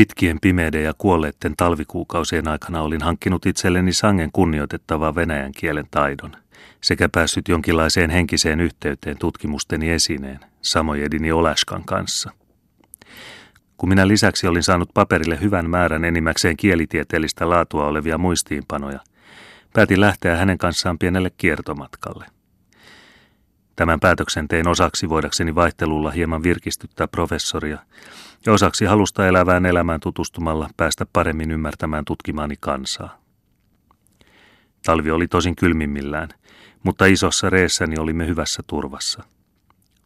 Pitkien pimeiden ja kuolleiden talvikuukausien aikana olin hankkinut itselleni sangen kunnioitettavaa venäjän kielen taidon sekä päässyt jonkinlaiseen henkiseen yhteyteen tutkimusteni esineen, Samojedini Olaskan kanssa. Kun minä lisäksi olin saanut paperille hyvän määrän enimmäkseen kielitieteellistä laatua olevia muistiinpanoja, päätin lähteä hänen kanssaan pienelle kiertomatkalle. Tämän päätöksen tein osaksi voidakseni vaihtelulla hieman virkistyttää professoria ja osaksi halusta elävään elämään tutustumalla päästä paremmin ymmärtämään tutkimaani kansaa. Talvi oli tosin kylmimmillään, mutta isossa reessäni olimme hyvässä turvassa.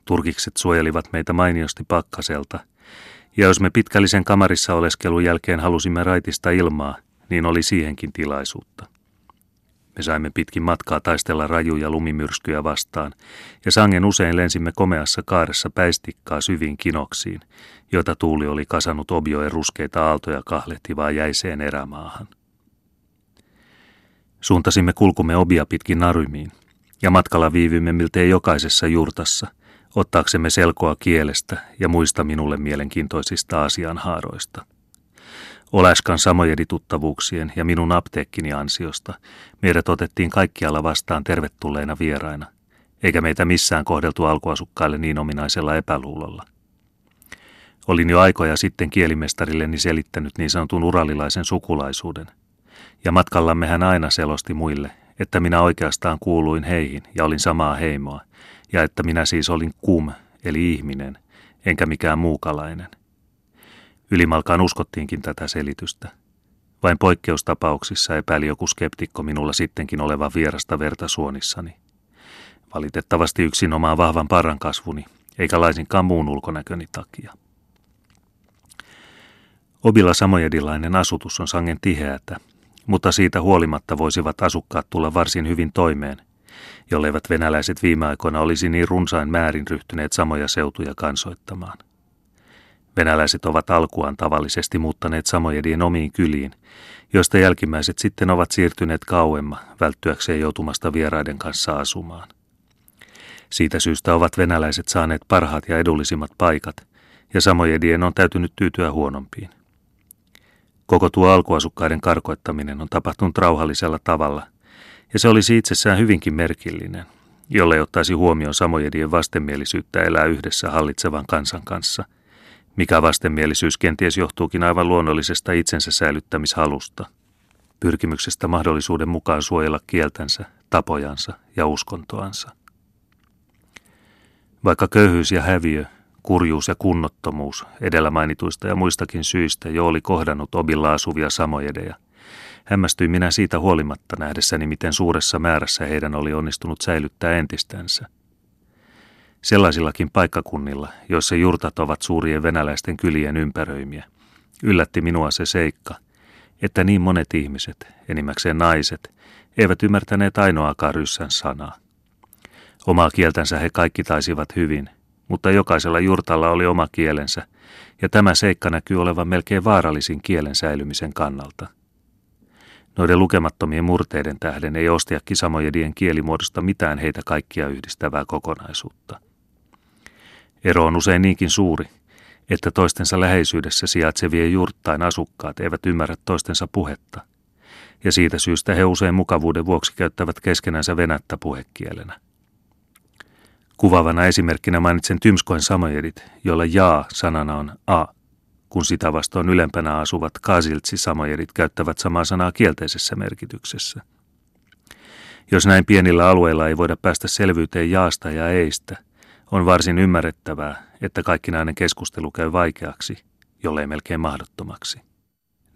Turkikset suojelivat meitä mainiosti pakkaselta, ja jos me pitkällisen kamarissa oleskelun jälkeen halusimme raitista ilmaa, niin oli siihenkin tilaisuutta. Me saimme pitkin matkaa taistella rajuja lumimyrskyjä vastaan, ja sangen usein lensimme komeassa kaaressa päistikkaa syviin kinoksiin, joita tuuli oli kasannut obioen ruskeita aaltoja kahlehtivaa jäiseen erämaahan. Suuntasimme kulkumme obia pitkin narymiin, ja matkalla viivyimme miltei jokaisessa jurtassa, ottaaksemme selkoa kielestä ja muista minulle mielenkiintoisista asianhaaroista. Oläskan samojedituttavuuksien ja minun apteekkini ansiosta meidät otettiin kaikkialla vastaan tervetulleina vieraina, eikä meitä missään kohdeltu alkuasukkaille niin ominaisella epäluulolla. Olin jo aikoja sitten kielimestarilleni selittänyt niin sanotun uralilaisen sukulaisuuden, ja matkallamme hän aina selosti muille, että minä oikeastaan kuuluin heihin ja olin samaa heimoa, ja että minä siis olin kum, eli ihminen, enkä mikään muukalainen – Ylimalkaan uskottiinkin tätä selitystä. Vain poikkeustapauksissa epäili joku skeptikko minulla sittenkin olevan vierasta verta suonissani. Valitettavasti yksin omaa vahvan parran kasvuni, eikä laisinkaan muun ulkonäköni takia. Obilla samojedilainen asutus on sangen tiheätä, mutta siitä huolimatta voisivat asukkaat tulla varsin hyvin toimeen, jolleivät venäläiset viime aikoina olisi niin runsain määrin ryhtyneet samoja seutuja kansoittamaan. Venäläiset ovat alkuaan tavallisesti muuttaneet samojedien omiin kyliin, joista jälkimmäiset sitten ovat siirtyneet kauemma välttyäkseen joutumasta vieraiden kanssa asumaan. Siitä syystä ovat venäläiset saaneet parhaat ja edullisimmat paikat, ja samojedien on täytynyt tyytyä huonompiin. Koko tuo alkuasukkaiden karkoittaminen on tapahtunut rauhallisella tavalla, ja se olisi itsessään hyvinkin merkillinen, jolle ottaisi huomioon samojedien vastenmielisyyttä elää yhdessä hallitsevan kansan kanssa – mikä vastenmielisyys kenties johtuukin aivan luonnollisesta itsensä säilyttämishalusta, pyrkimyksestä mahdollisuuden mukaan suojella kieltänsä, tapojansa ja uskontoansa. Vaikka köyhyys ja häviö, kurjuus ja kunnottomuus edellä mainituista ja muistakin syistä jo oli kohdannut obilla asuvia samojedeja, hämmästyin minä siitä huolimatta nähdessäni, miten suuressa määrässä heidän oli onnistunut säilyttää entistänsä – Sellaisillakin paikkakunnilla, joissa jurtat ovat suurien venäläisten kylien ympäröimiä, yllätti minua se seikka, että niin monet ihmiset, enimmäkseen naiset, eivät ymmärtäneet ainoakaan ryssän sanaa. Omaa kieltänsä he kaikki taisivat hyvin, mutta jokaisella jurtalla oli oma kielensä, ja tämä seikka näkyy olevan melkein vaarallisin kielen säilymisen kannalta. Noiden lukemattomien murteiden tähden ei ostiakki samojedien kielimuodosta mitään heitä kaikkia yhdistävää kokonaisuutta. Ero on usein niinkin suuri, että toistensa läheisyydessä sijaitsevien jurttain asukkaat eivät ymmärrä toistensa puhetta, ja siitä syystä he usein mukavuuden vuoksi käyttävät keskenänsä venättä puhekielenä. Kuvaavana esimerkkinä mainitsen Tymskoen samojedit, joilla jaa sanana on a, kun sitä vastoin ylempänä asuvat kaasiltsi samojedit käyttävät samaa sanaa kielteisessä merkityksessä. Jos näin pienillä alueilla ei voida päästä selvyyteen jaasta ja eistä – on varsin ymmärrettävää, että kaikkinainen keskustelu käy vaikeaksi, jollei melkein mahdottomaksi.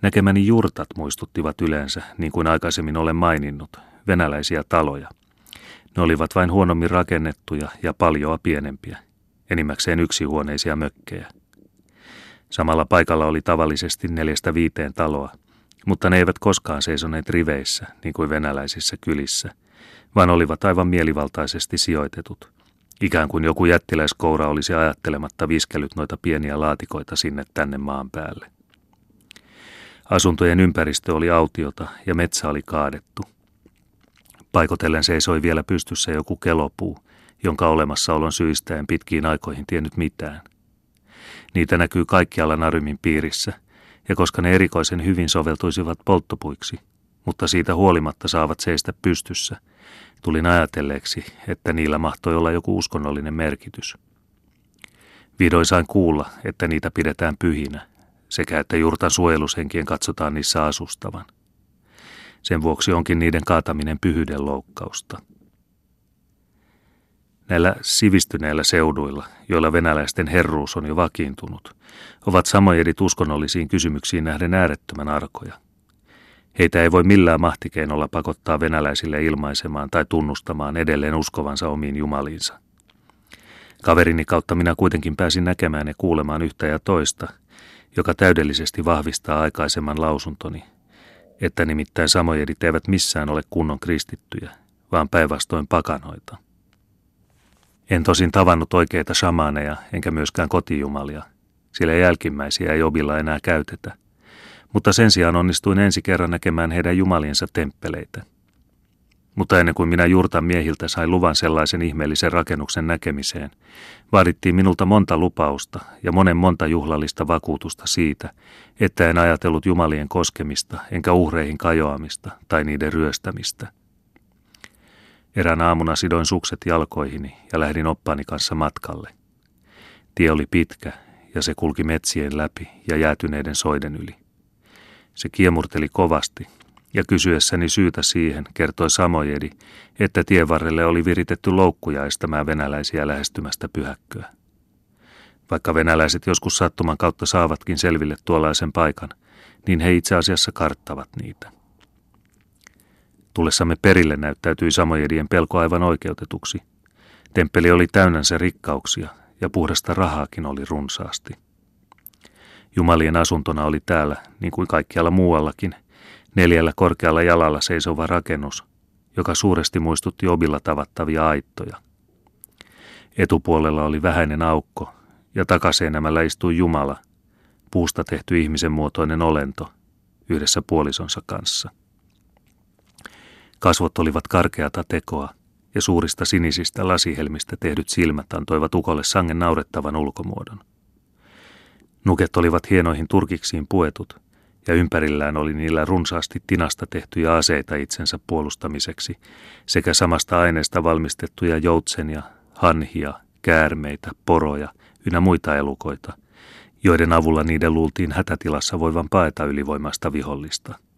Näkemäni jurtat muistuttivat yleensä, niin kuin aikaisemmin olen maininnut, venäläisiä taloja. Ne olivat vain huonommin rakennettuja ja paljoa pienempiä, enimmäkseen yksihuoneisia mökkejä. Samalla paikalla oli tavallisesti neljästä viiteen taloa, mutta ne eivät koskaan seisoneet riveissä, niin kuin venäläisissä kylissä, vaan olivat aivan mielivaltaisesti sijoitetut – Ikään kuin joku jättiläiskoura olisi ajattelematta viskellyt noita pieniä laatikoita sinne tänne maan päälle. Asuntojen ympäristö oli autiota ja metsä oli kaadettu. Paikotellen seisoi vielä pystyssä joku kelopuu, jonka olemassaolon syistä en pitkiin aikoihin tiennyt mitään. Niitä näkyy kaikkialla Narymin piirissä, ja koska ne erikoisen hyvin soveltuisivat polttopuiksi, mutta siitä huolimatta saavat seistä pystyssä, tulin ajatelleeksi, että niillä mahtoi olla joku uskonnollinen merkitys. Vihdoin sain kuulla, että niitä pidetään pyhinä, sekä että jurtan suojelushenkien katsotaan niissä asustavan. Sen vuoksi onkin niiden kaataminen pyhyyden loukkausta. Näillä sivistyneillä seuduilla, joilla venäläisten herruus on jo vakiintunut, ovat samojedit uskonnollisiin kysymyksiin nähden äärettömän arkoja. Heitä ei voi millään mahtikeinolla pakottaa venäläisille ilmaisemaan tai tunnustamaan edelleen uskovansa omiin jumaliinsa. Kaverini kautta minä kuitenkin pääsin näkemään ja kuulemaan yhtä ja toista, joka täydellisesti vahvistaa aikaisemman lausuntoni, että nimittäin samojedit eivät missään ole kunnon kristittyjä, vaan päinvastoin pakanoita. En tosin tavannut oikeita shamaaneja, enkä myöskään kotijumalia, sillä jälkimmäisiä ei obilla enää käytetä. Mutta sen sijaan onnistuin ensi kerran näkemään heidän jumaliensa temppeleitä. Mutta ennen kuin minä jurtan miehiltä sain luvan sellaisen ihmeellisen rakennuksen näkemiseen, vaadittiin minulta monta lupausta ja monen monta juhlallista vakuutusta siitä, että en ajatellut jumalien koskemista enkä uhreihin kajoamista tai niiden ryöstämistä – Erään aamuna sidoin sukset jalkoihini ja lähdin oppaani kanssa matkalle. Tie oli pitkä ja se kulki metsien läpi ja jäätyneiden soiden yli. Se kiemurteli kovasti ja kysyessäni syytä siihen kertoi Samojedi, että tien varrelle oli viritetty loukkuja estämään venäläisiä lähestymästä pyhäkköä. Vaikka venäläiset joskus sattuman kautta saavatkin selville tuollaisen paikan, niin he itse asiassa karttavat niitä. Tullessamme perille näyttäytyi samojedien pelko aivan oikeutetuksi. Temppeli oli täynnänsä rikkauksia ja puhdasta rahaakin oli runsaasti. Jumalien asuntona oli täällä, niin kuin kaikkialla muuallakin, neljällä korkealla jalalla seisova rakennus, joka suuresti muistutti obilla tavattavia aittoja. Etupuolella oli vähäinen aukko ja takaseinämällä istui Jumala, puusta tehty ihmisen muotoinen olento, yhdessä puolisonsa kanssa. Kasvot olivat karkeata tekoa, ja suurista sinisistä lasihelmistä tehdyt silmät antoivat ukolle sangen naurettavan ulkomuodon. Nuket olivat hienoihin turkiksiin puetut, ja ympärillään oli niillä runsaasti tinasta tehtyjä aseita itsensä puolustamiseksi, sekä samasta aineesta valmistettuja joutsenia, hanhia, käärmeitä, poroja ynnä muita elukoita, joiden avulla niiden luultiin hätätilassa voivan paeta ylivoimasta vihollista –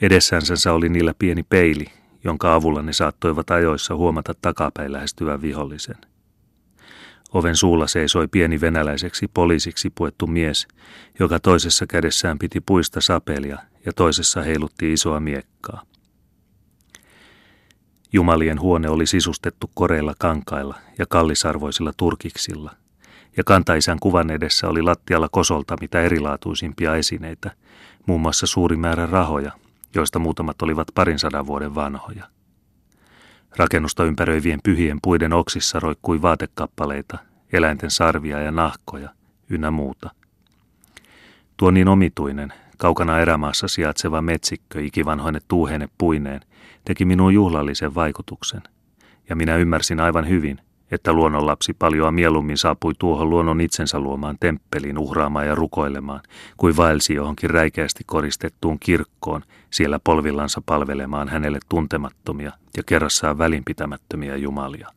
Edessänsä oli niillä pieni peili, jonka avulla ne saattoivat ajoissa huomata takapäin lähestyvän vihollisen. Oven suulla seisoi pieni venäläiseksi poliisiksi puettu mies, joka toisessa kädessään piti puista sapelia ja toisessa heilutti isoa miekkaa. Jumalien huone oli sisustettu koreilla kankailla ja kallisarvoisilla turkiksilla, ja kantaisän kuvan edessä oli lattialla kosolta mitä erilaatuisimpia esineitä, muun muassa suuri määrä rahoja, joista muutamat olivat parin sadan vuoden vanhoja. Rakennusta ympäröivien pyhien puiden oksissa roikkui vaatekappaleita, eläinten sarvia ja nahkoja, ynnä muuta. Tuo niin omituinen, kaukana erämaassa sijaitseva metsikkö ikivanhoine tuuheine puineen teki minuun juhlallisen vaikutuksen, ja minä ymmärsin aivan hyvin, että luonnonlapsi paljoa mieluummin saapui tuohon luonnon itsensä luomaan temppeliin uhraamaan ja rukoilemaan, kuin vaelsi johonkin räikeästi koristettuun kirkkoon, siellä polvillansa palvelemaan hänelle tuntemattomia ja kerrassaan välinpitämättömiä jumalia.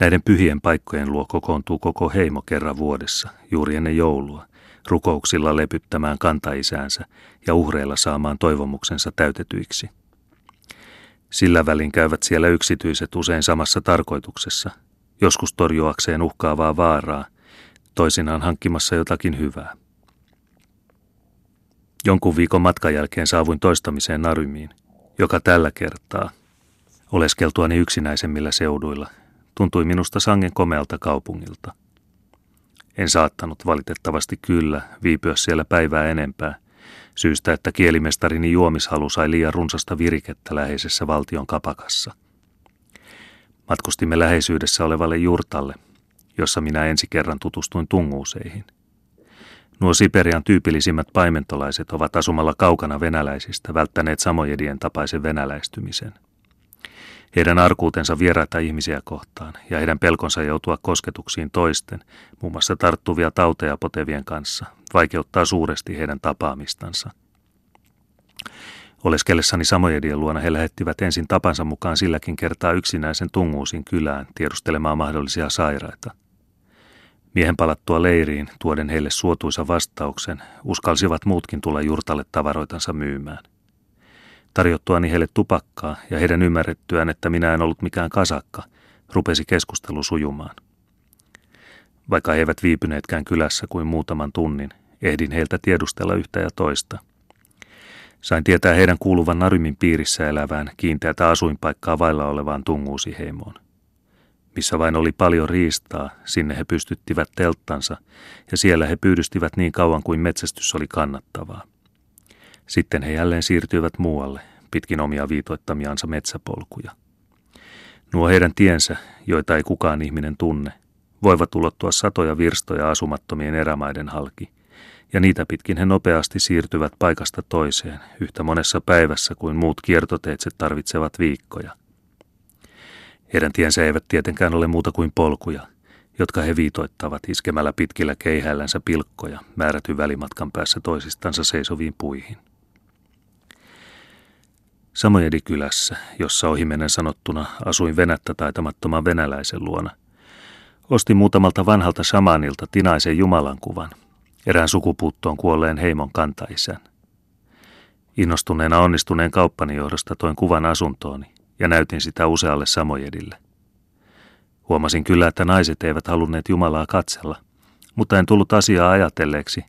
Näiden pyhien paikkojen luo kokoontuu koko heimo kerran vuodessa, juuri ennen joulua, rukouksilla lepyttämään kantaisäänsä ja uhreilla saamaan toivomuksensa täytetyiksi – sillä välin käyvät siellä yksityiset usein samassa tarkoituksessa, joskus torjuakseen uhkaavaa vaaraa, toisinaan hankkimassa jotakin hyvää. Jonkun viikon matkan jälkeen saavuin toistamiseen Narymiin, joka tällä kertaa, oleskeltuani yksinäisemmillä seuduilla, tuntui minusta sangen komealta kaupungilta. En saattanut valitettavasti kyllä viipyä siellä päivää enempää – syystä, että kielimestarini juomishalu sai liian runsasta virikettä läheisessä valtion kapakassa. Matkustimme läheisyydessä olevalle jurtalle, jossa minä ensi kerran tutustuin tunguuseihin. Nuo Siperian tyypillisimmät paimentolaiset ovat asumalla kaukana venäläisistä välttäneet samojedien tapaisen venäläistymisen. Heidän arkuutensa vieraita ihmisiä kohtaan ja heidän pelkonsa joutua kosketuksiin toisten, muun muassa tarttuvia tauteja potevien kanssa, vaikeuttaa suuresti heidän tapaamistansa. Oleskellessani Samojedien luona he lähettivät ensin tapansa mukaan silläkin kertaa yksinäisen tunguusin kylään tiedustelemaan mahdollisia sairaita. Miehen palattua leiriin, tuoden heille suotuisa vastauksen, uskalsivat muutkin tulla jurtalle tavaroitansa myymään. Tarjottuani heille tupakkaa ja heidän ymmärrettyään, että minä en ollut mikään kasakka, rupesi keskustelu sujumaan. Vaikka he eivät viipyneetkään kylässä kuin muutaman tunnin, ehdin heiltä tiedustella yhtä ja toista. Sain tietää heidän kuuluvan Narymin piirissä elävään kiinteätä asuinpaikkaa vailla olevaan tunguusiheimoon. Missä vain oli paljon riistaa, sinne he pystyttivät telttansa ja siellä he pyydystivät niin kauan kuin metsästys oli kannattavaa. Sitten he jälleen siirtyivät muualle, pitkin omia viitoittamiansa metsäpolkuja. Nuo heidän tiensä, joita ei kukaan ihminen tunne, voivat ulottua satoja virstoja asumattomien erämaiden halki, ja niitä pitkin he nopeasti siirtyvät paikasta toiseen, yhtä monessa päivässä kuin muut kiertoteitse tarvitsevat viikkoja. Heidän tiensä eivät tietenkään ole muuta kuin polkuja, jotka he viitoittavat iskemällä pitkillä keihäillänsä pilkkoja määrätyn välimatkan päässä toisistansa seisoviin puihin. Samojedi-kylässä, jossa ohimennen sanottuna asuin venättä taitamattoman venäläisen luona, ostin muutamalta vanhalta shamanilta tinaisen Jumalan kuvan, erään sukupuuttoon kuolleen heimon kantaisän. Innostuneena onnistuneen kauppani johdosta toin kuvan asuntooni ja näytin sitä usealle Samojedille. Huomasin kyllä, että naiset eivät halunneet Jumalaa katsella, mutta en tullut asiaa ajatelleeksi,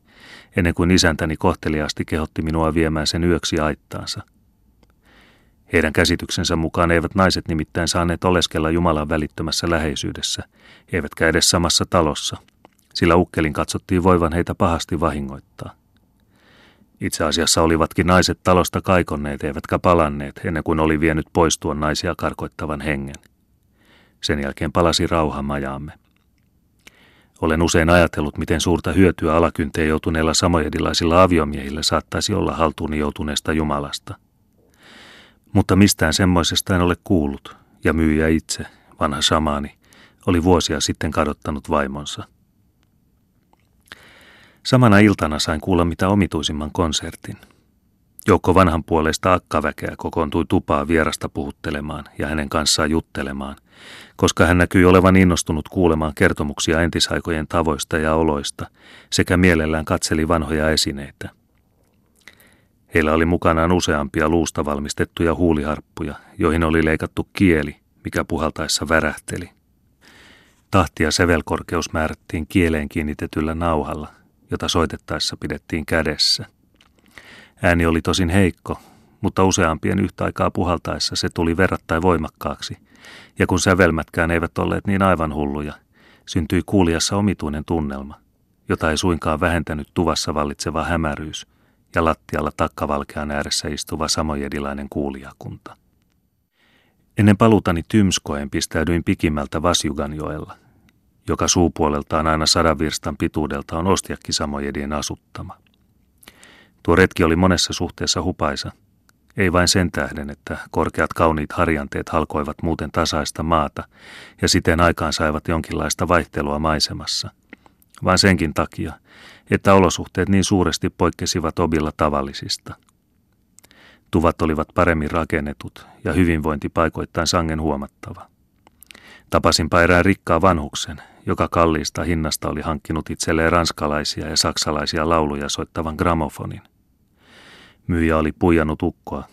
ennen kuin isäntäni kohteliaasti kehotti minua viemään sen yöksi aittaansa – heidän käsityksensä mukaan eivät naiset nimittäin saaneet oleskella Jumalan välittömässä läheisyydessä, eivätkä edes samassa talossa, sillä ukkelin katsottiin voivan heitä pahasti vahingoittaa. Itse asiassa olivatkin naiset talosta kaikonneet eivätkä palanneet ennen kuin oli vienyt pois tuon naisia karkoittavan hengen. Sen jälkeen palasi rauha majaamme. Olen usein ajatellut, miten suurta hyötyä alakynteen joutuneilla samojedilaisilla aviomiehillä saattaisi olla haltuuni joutuneesta Jumalasta – mutta mistään semmoisesta en ole kuullut, ja myyjä itse, vanha samaani, oli vuosia sitten kadottanut vaimonsa. Samana iltana sain kuulla mitä omituisimman konsertin. Joukko vanhan puolesta akkaväkeä kokoontui tupaa vierasta puhuttelemaan ja hänen kanssaan juttelemaan, koska hän näkyi olevan innostunut kuulemaan kertomuksia entisaikojen tavoista ja oloista sekä mielellään katseli vanhoja esineitä. Heillä oli mukanaan useampia luusta valmistettuja huuliharppuja, joihin oli leikattu kieli, mikä puhaltaessa värähteli. Tahti ja sevelkorkeus määrättiin kieleen kiinnitetyllä nauhalla, jota soitettaessa pidettiin kädessä. Ääni oli tosin heikko, mutta useampien yhtä aikaa puhaltaessa se tuli verrattain voimakkaaksi, ja kun sävelmätkään eivät olleet niin aivan hulluja, syntyi kuulijassa omituinen tunnelma, jota ei suinkaan vähentänyt tuvassa vallitseva hämäryys – ja lattialla takkavalkean ääressä istuva samojedilainen kuulijakunta. Ennen paluutani Tymskoen pistäydyin pikimmältä Vasjuganjoella, joka suupuoleltaan aina sadan virstan pituudelta on Ostiakki samojedien asuttama. Tuo retki oli monessa suhteessa hupaisa, ei vain sen tähden, että korkeat kauniit harjanteet halkoivat muuten tasaista maata ja siten aikaan saivat jonkinlaista vaihtelua maisemassa, vaan senkin takia, että olosuhteet niin suuresti poikkesivat obilla tavallisista. Tuvat olivat paremmin rakennetut ja hyvinvointi paikoittain sangen huomattava. Tapasinpa erään rikkaa vanhuksen, joka kalliista hinnasta oli hankkinut itselleen ranskalaisia ja saksalaisia lauluja soittavan gramofonin. Myyjä oli puijannut ukkoa,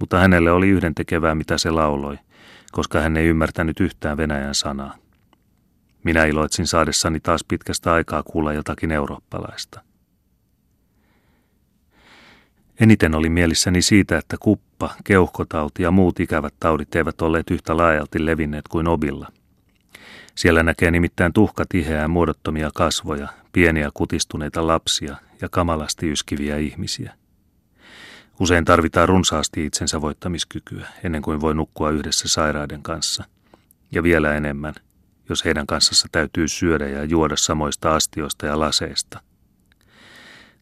mutta hänelle oli yhden tekevää mitä se lauloi, koska hän ei ymmärtänyt yhtään venäjän sanaa. Minä iloitsin saadessani taas pitkästä aikaa kuulla jotakin eurooppalaista. Eniten oli mielissäni siitä, että kuppa, keuhkotauti ja muut ikävät taudit eivät olleet yhtä laajalti levinneet kuin obilla. Siellä näkee nimittäin tuhka tiheää muodottomia kasvoja, pieniä kutistuneita lapsia ja kamalasti yskiviä ihmisiä. Usein tarvitaan runsaasti itsensä voittamiskykyä ennen kuin voi nukkua yhdessä sairaiden kanssa. Ja vielä enemmän – jos heidän kanssassa täytyy syödä ja juoda samoista astioista ja laseista.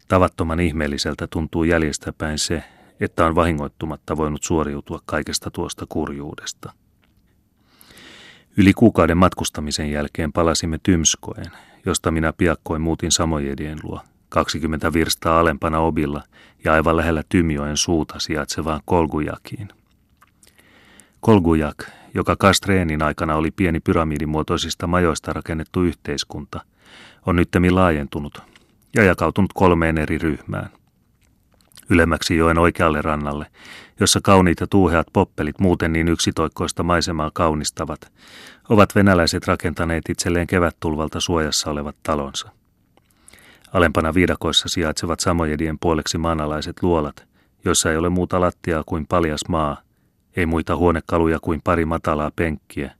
Tavattoman ihmeelliseltä tuntuu jäljestäpäin se, että on vahingoittumatta voinut suoriutua kaikesta tuosta kurjuudesta. Yli kuukauden matkustamisen jälkeen palasimme Tymskoen, josta minä piakkoin muutin Samojedien luo, 20 virstaa alempana obilla ja aivan lähellä Tymjoen suuta sijaitsevaan Kolgujakiin. Kolgujak, joka Kastreenin aikana oli pieni pyramidimuotoisista majoista rakennettu yhteiskunta, on nyttemmin laajentunut ja jakautunut kolmeen eri ryhmään. Ylemmäksi joen oikealle rannalle, jossa kauniit ja tuuheat poppelit muuten niin yksitoikkoista maisemaa kaunistavat, ovat venäläiset rakentaneet itselleen kevättulvalta suojassa olevat talonsa. Alempana viidakoissa sijaitsevat samojedien puoleksi maanalaiset luolat, joissa ei ole muuta lattiaa kuin paljas maa, ei muita huonekaluja kuin pari matalaa penkkiä,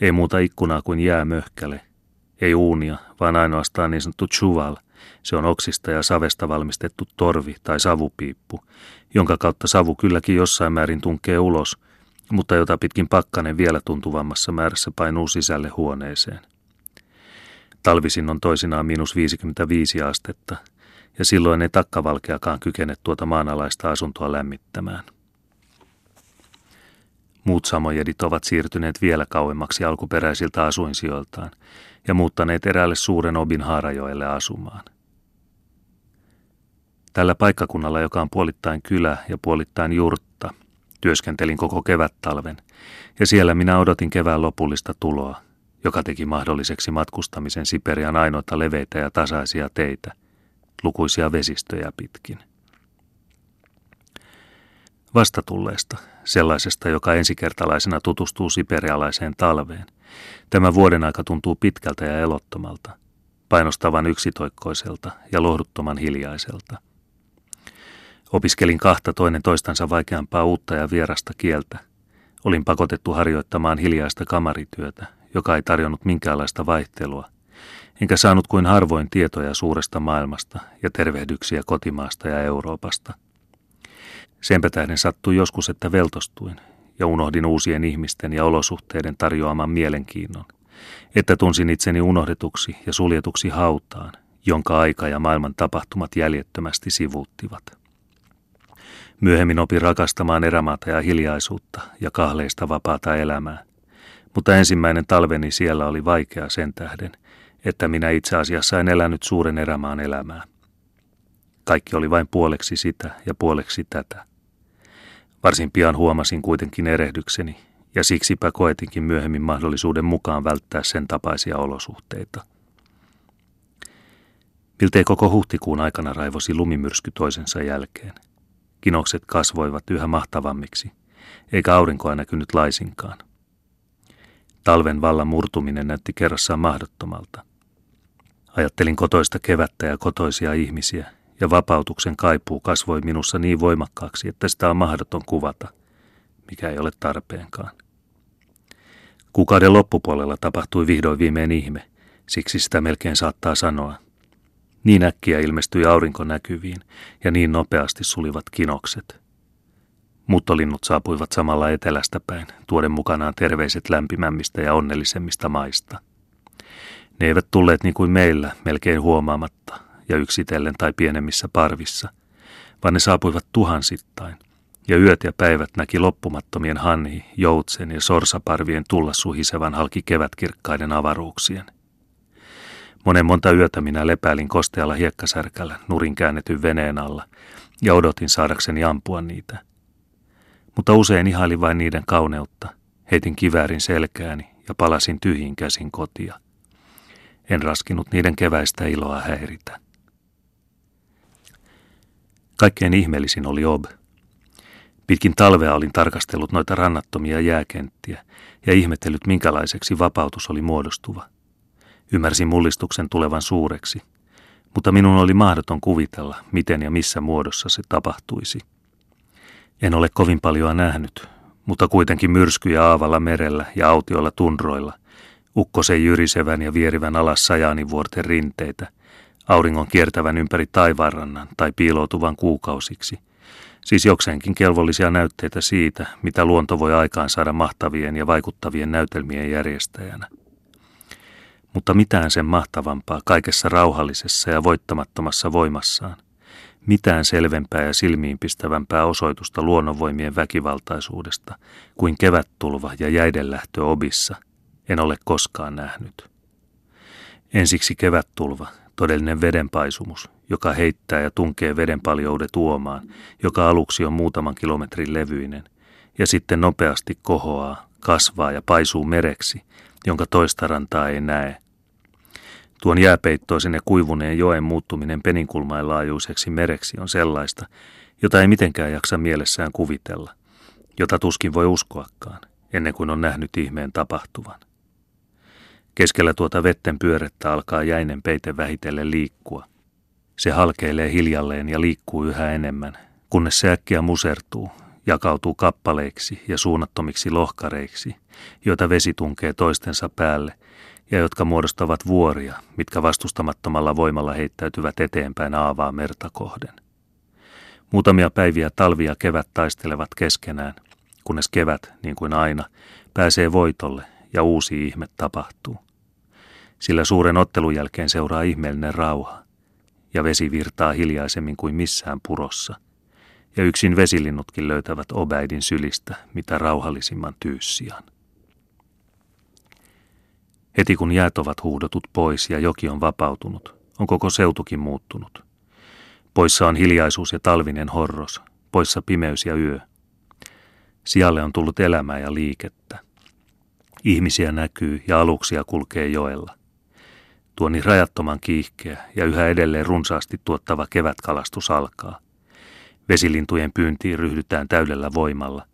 ei muuta ikkunaa kuin jäämöhkäle, ei uunia, vaan ainoastaan niin sanottu chuval, se on oksista ja savesta valmistettu torvi tai savupiippu, jonka kautta savu kylläkin jossain määrin tunkee ulos, mutta jota pitkin pakkanen vielä tuntuvammassa määrässä painuu sisälle huoneeseen. Talvisin on toisinaan miinus 55 astetta, ja silloin ei takkavalkeakaan kykene tuota maanalaista asuntoa lämmittämään. Muut samojedit ovat siirtyneet vielä kauemmaksi alkuperäisiltä asuinsijoiltaan ja muuttaneet eräälle suuren obin Haarajoelle asumaan. Tällä paikkakunnalla, joka on puolittain kylä ja puolittain jurtta, työskentelin koko kevättalven, ja siellä minä odotin kevään lopullista tuloa, joka teki mahdolliseksi matkustamisen Siperian ainoita leveitä ja tasaisia teitä, lukuisia vesistöjä pitkin. Vastatulleesta, sellaisesta, joka ensikertalaisena tutustuu siperialaiseen talveen, tämä vuoden aika tuntuu pitkältä ja elottomalta, painostavan yksitoikkoiselta ja lohduttoman hiljaiselta. Opiskelin kahta toinen toistansa vaikeampaa uutta ja vierasta kieltä. Olin pakotettu harjoittamaan hiljaista kamarityötä, joka ei tarjonnut minkäänlaista vaihtelua, enkä saanut kuin harvoin tietoja suuresta maailmasta ja tervehdyksiä kotimaasta ja Euroopasta. Senpä tähden sattui joskus, että veltostuin ja unohdin uusien ihmisten ja olosuhteiden tarjoaman mielenkiinnon, että tunsin itseni unohdetuksi ja suljetuksi hautaan, jonka aika ja maailman tapahtumat jäljettömästi sivuuttivat. Myöhemmin opin rakastamaan erämaata ja hiljaisuutta ja kahleista vapaata elämää, mutta ensimmäinen talveni siellä oli vaikea sen tähden, että minä itse asiassa en elänyt suuren erämaan elämää. Kaikki oli vain puoleksi sitä ja puoleksi tätä. Varsin pian huomasin kuitenkin erehdykseni, ja siksipä koetinkin myöhemmin mahdollisuuden mukaan välttää sen tapaisia olosuhteita. Miltei koko huhtikuun aikana raivosi lumimyrsky toisensa jälkeen. Kinokset kasvoivat yhä mahtavammiksi, eikä aurinkoa näkynyt laisinkaan. Talven vallan murtuminen näytti kerrassaan mahdottomalta. Ajattelin kotoista kevättä ja kotoisia ihmisiä, ja vapautuksen kaipuu kasvoi minussa niin voimakkaaksi, että sitä on mahdoton kuvata, mikä ei ole tarpeenkaan. Kuukauden loppupuolella tapahtui vihdoin viimein ihme, siksi sitä melkein saattaa sanoa. Niin äkkiä ilmestyi aurinko näkyviin ja niin nopeasti sulivat kinokset. Muttolinnut saapuivat samalla etelästä päin, tuoden mukanaan terveiset lämpimämmistä ja onnellisemmista maista. Ne eivät tulleet niin kuin meillä, melkein huomaamatta, ja yksitellen tai pienemmissä parvissa, vaan ne saapuivat tuhansittain, ja yöt ja päivät näki loppumattomien hanhi, joutsen ja sorsaparvien tulla suhisevan halki kevätkirkkaiden avaruuksien. Monen monta yötä minä lepäilin kostealla hiekkasärkällä nurin käännetyn veneen alla ja odotin saadakseni ampua niitä. Mutta usein ihailin vain niiden kauneutta, heitin kiväärin selkääni ja palasin tyhjin käsin kotia. En raskinut niiden keväistä iloa häiritä. Kaikkein ihmeellisin oli Ob. Pitkin talvea olin tarkastellut noita rannattomia jääkenttiä ja ihmetellyt, minkälaiseksi vapautus oli muodostuva. Ymmärsin mullistuksen tulevan suureksi, mutta minun oli mahdoton kuvitella, miten ja missä muodossa se tapahtuisi. En ole kovin paljon nähnyt, mutta kuitenkin myrskyjä aavalla merellä ja autioilla tundroilla, ukkosen jyrisevän ja vierivän alas Sajaanivuorten rinteitä – auringon kiertävän ympäri taivaanrannan tai piiloutuvan kuukausiksi. Siis jokseenkin kelvollisia näytteitä siitä, mitä luonto voi aikaan saada mahtavien ja vaikuttavien näytelmien järjestäjänä. Mutta mitään sen mahtavampaa kaikessa rauhallisessa ja voittamattomassa voimassaan. Mitään selvempää ja silmiinpistävämpää osoitusta luonnonvoimien väkivaltaisuudesta kuin kevättulva ja jäiden lähtö obissa, En ole koskaan nähnyt. Ensiksi kevättulva, todellinen vedenpaisumus, joka heittää ja tunkee veden paljoudet uomaan, joka aluksi on muutaman kilometrin levyinen, ja sitten nopeasti kohoaa, kasvaa ja paisuu mereksi, jonka toista rantaa ei näe. Tuon jääpeittoisen ja kuivuneen joen muuttuminen peninkulmain laajuiseksi mereksi on sellaista, jota ei mitenkään jaksa mielessään kuvitella, jota tuskin voi uskoakaan, ennen kuin on nähnyt ihmeen tapahtuvan. Keskellä tuota vetten pyörettä alkaa jäinen peite vähitellen liikkua. Se halkeilee hiljalleen ja liikkuu yhä enemmän, kunnes se äkkiä musertuu, jakautuu kappaleiksi ja suunnattomiksi lohkareiksi, joita vesi tunkee toistensa päälle ja jotka muodostavat vuoria, mitkä vastustamattomalla voimalla heittäytyvät eteenpäin aavaa merta kohden. Muutamia päiviä talvi ja kevät taistelevat keskenään, kunnes kevät, niin kuin aina, pääsee voitolle ja uusi ihme tapahtuu. Sillä suuren ottelun jälkeen seuraa ihmeellinen rauha, ja vesi virtaa hiljaisemmin kuin missään purossa, ja yksin vesilinnutkin löytävät Obeidin sylistä mitä rauhallisimman tyyssian. Heti kun jäät ovat huudotut pois ja joki on vapautunut, on koko seutukin muuttunut. Poissa on hiljaisuus ja talvinen horros, poissa pimeys ja yö. Sijalle on tullut elämää ja liikettä. Ihmisiä näkyy ja aluksia kulkee joella. Tuoni rajattoman kiihkeä ja yhä edelleen runsaasti tuottava kevätkalastus alkaa. Vesilintujen pyyntiin ryhdytään täydellä voimalla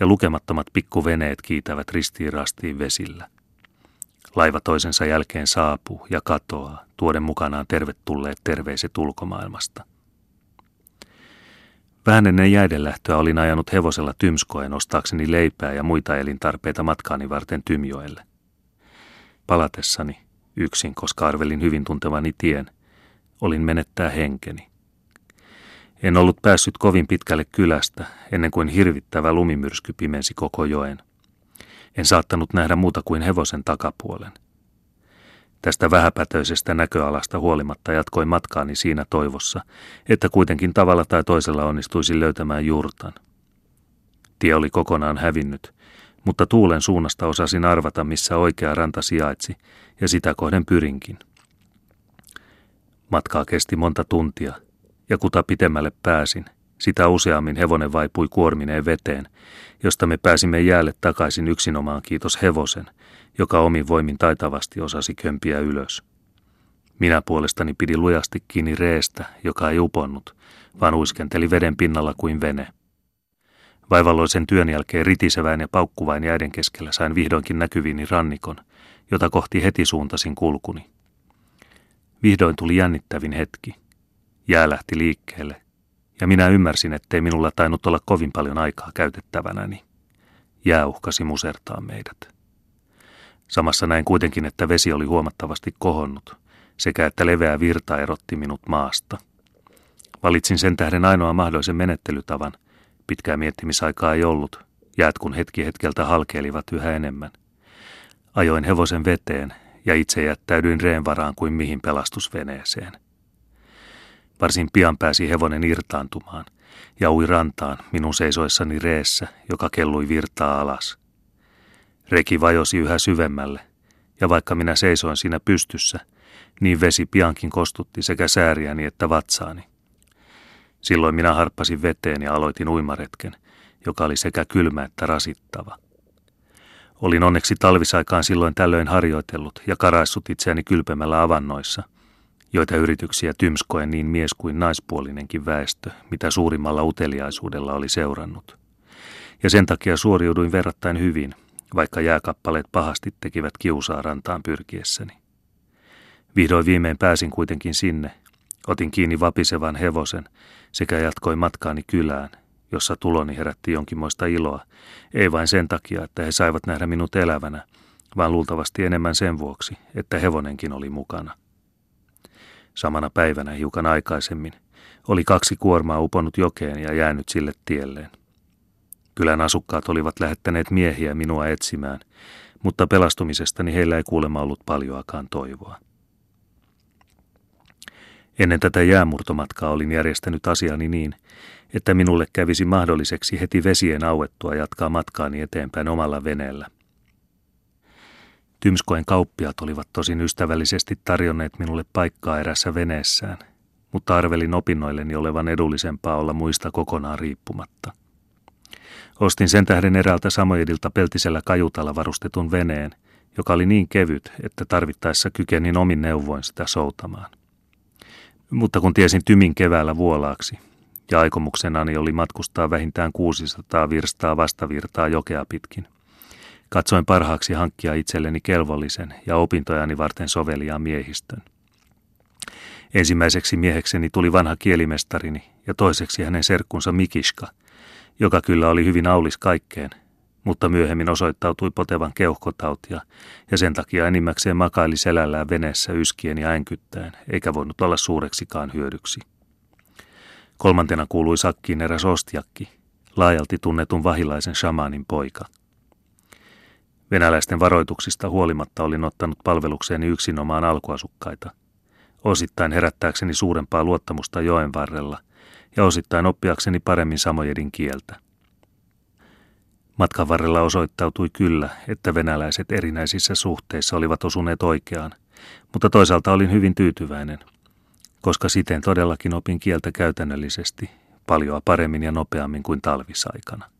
ja lukemattomat pikkuveneet kiitävät ristiin rastiin vesillä. Laiva toisensa jälkeen saapuu ja katoaa, tuoden mukanaan tervetulleet terveiset ulkomaailmasta. Vähän ennen jäiden lähtöä olin ajanut hevosella Tymskoen ostaakseni leipää ja muita elintarpeita matkaani varten Tymjoelle. Palatessani, yksin, koska arvelin hyvin tuntevani tien, olin menettää henkeni. En ollut päässyt kovin pitkälle kylästä, ennen kuin hirvittävä lumimyrsky pimensi koko joen. En saattanut nähdä muuta kuin hevosen takapuolen. Tästä vähäpätöisestä näköalasta huolimatta jatkoin matkaani siinä toivossa, että kuitenkin tavalla tai toisella onnistuisi löytämään juurtan. Tie oli kokonaan hävinnyt, mutta tuulen suunnasta osasin arvata, missä oikea ranta sijaitsi, ja sitä kohden pyrinkin. Matkaa kesti monta tuntia, ja kuta pitemmälle pääsin, sitä useammin hevonen vaipui kuormineen veteen, josta me pääsimme jäälle takaisin yksinomaan kiitos hevosen, joka omin voimin taitavasti osasi kömpiä ylös. Minä puolestani pidin lujasti kiinni reestä, joka ei uponnut, vaan uiskenteli veden pinnalla kuin vene. Vaivalloisen työn jälkeen ritisevään ja paukkuvain jäiden keskellä sain vihdoinkin näkyviini rannikon, jota kohti heti suuntasin kulkuni. Vihdoin tuli jännittävin hetki. Jää lähti liikkeelle, ja minä ymmärsin, ettei minulla tainnut olla kovin paljon aikaa käytettävänäni. Jää uhkasi musertaa meidät. Samassa näin kuitenkin, että vesi oli huomattavasti kohonnut, sekä että leveä virta erotti minut maasta. Valitsin sen tähden ainoa mahdollisen menettelytavan. Pitkää miettimisaikaa ei ollut, jäät kun hetki hetkeltä halkeilivat yhä enemmän. Ajoin hevosen veteen ja itse jättäydyin reen varaan kuin mihin pelastusveneeseen. Varsin pian pääsi hevonen irtaantumaan ja ui rantaan minun seisoessani reessä, joka kellui virtaa alas – Reki vajosi yhä syvemmälle, ja vaikka minä seisoin siinä pystyssä, niin vesi piankin kostutti sekä sääriäni että vatsaani. Silloin minä harppasin veteen ja aloitin uimaretken, joka oli sekä kylmä että rasittava. Olin onneksi talvisaikaan silloin tällöin harjoitellut ja karaissut itseäni kylpemällä avannoissa, joita yrityksiä tymskoen niin mies kuin naispuolinenkin väestö, mitä suurimmalla uteliaisuudella oli seurannut. Ja sen takia suoriuduin verrattain hyvin, vaikka jääkappaleet pahasti tekivät kiusaa rantaan pyrkiessäni. Vihdoin viimein pääsin kuitenkin sinne, otin kiinni vapisevan hevosen sekä jatkoin matkaani kylään, jossa tuloni herätti jonkinmoista iloa, ei vain sen takia, että he saivat nähdä minut elävänä, vaan luultavasti enemmän sen vuoksi, että hevonenkin oli mukana. Samana päivänä hiukan aikaisemmin oli kaksi kuormaa uponnut jokeen ja jäänyt sille tielleen. Kylän asukkaat olivat lähettäneet miehiä minua etsimään, mutta pelastumisestani heillä ei kuulemma ollut paljoakaan toivoa. Ennen tätä jäämurtomatkaa olin järjestänyt asiani niin, että minulle kävisi mahdolliseksi heti vesien auettua jatkaa matkaani eteenpäin omalla veneellä. Tymskoen kauppiat olivat tosin ystävällisesti tarjonneet minulle paikkaa erässä veneessään, mutta arvelin opinnoilleni olevan edullisempaa olla muista kokonaan riippumatta. Ostin sen tähden eräältä Samojedilta peltisellä kajutalla varustetun veneen, joka oli niin kevyt, että tarvittaessa kykenin omin neuvoin sitä soutamaan. Mutta kun tiesin Tymin keväällä vuolaaksi, ja aikomuksenani oli matkustaa vähintään 600 virstaa vastavirtaa jokea pitkin, katsoin parhaaksi hankkia itselleni kelvollisen ja opintojani varten soveliaan miehistön. Ensimmäiseksi miehekseni tuli vanha kielimestarini ja toiseksi hänen serkkunsa Mikiska, joka kyllä oli hyvin aulis kaikkeen, mutta myöhemmin osoittautui potevan keuhkotautia ja sen takia enimmäkseen makaili selällään veneessä yskien ja änkyttäen, eikä voinut olla suureksikaan hyödyksi. Kolmantena kuului sakkiin eräs ostiakki, laajalti tunnetun vahilaisen shamaanin poika. Venäläisten varoituksista huolimatta olin ottanut palvelukseeni yksinomaan alkuasukkaita, osittain herättääkseni suurempaa luottamusta joen varrella ja osittain oppiakseni paremmin samojedin kieltä. Matkan varrella osoittautui kyllä, että venäläiset erinäisissä suhteissa olivat osuneet oikeaan, mutta toisaalta olin hyvin tyytyväinen, koska siten todellakin opin kieltä käytännöllisesti, paljon paremmin ja nopeammin kuin talvisaikana.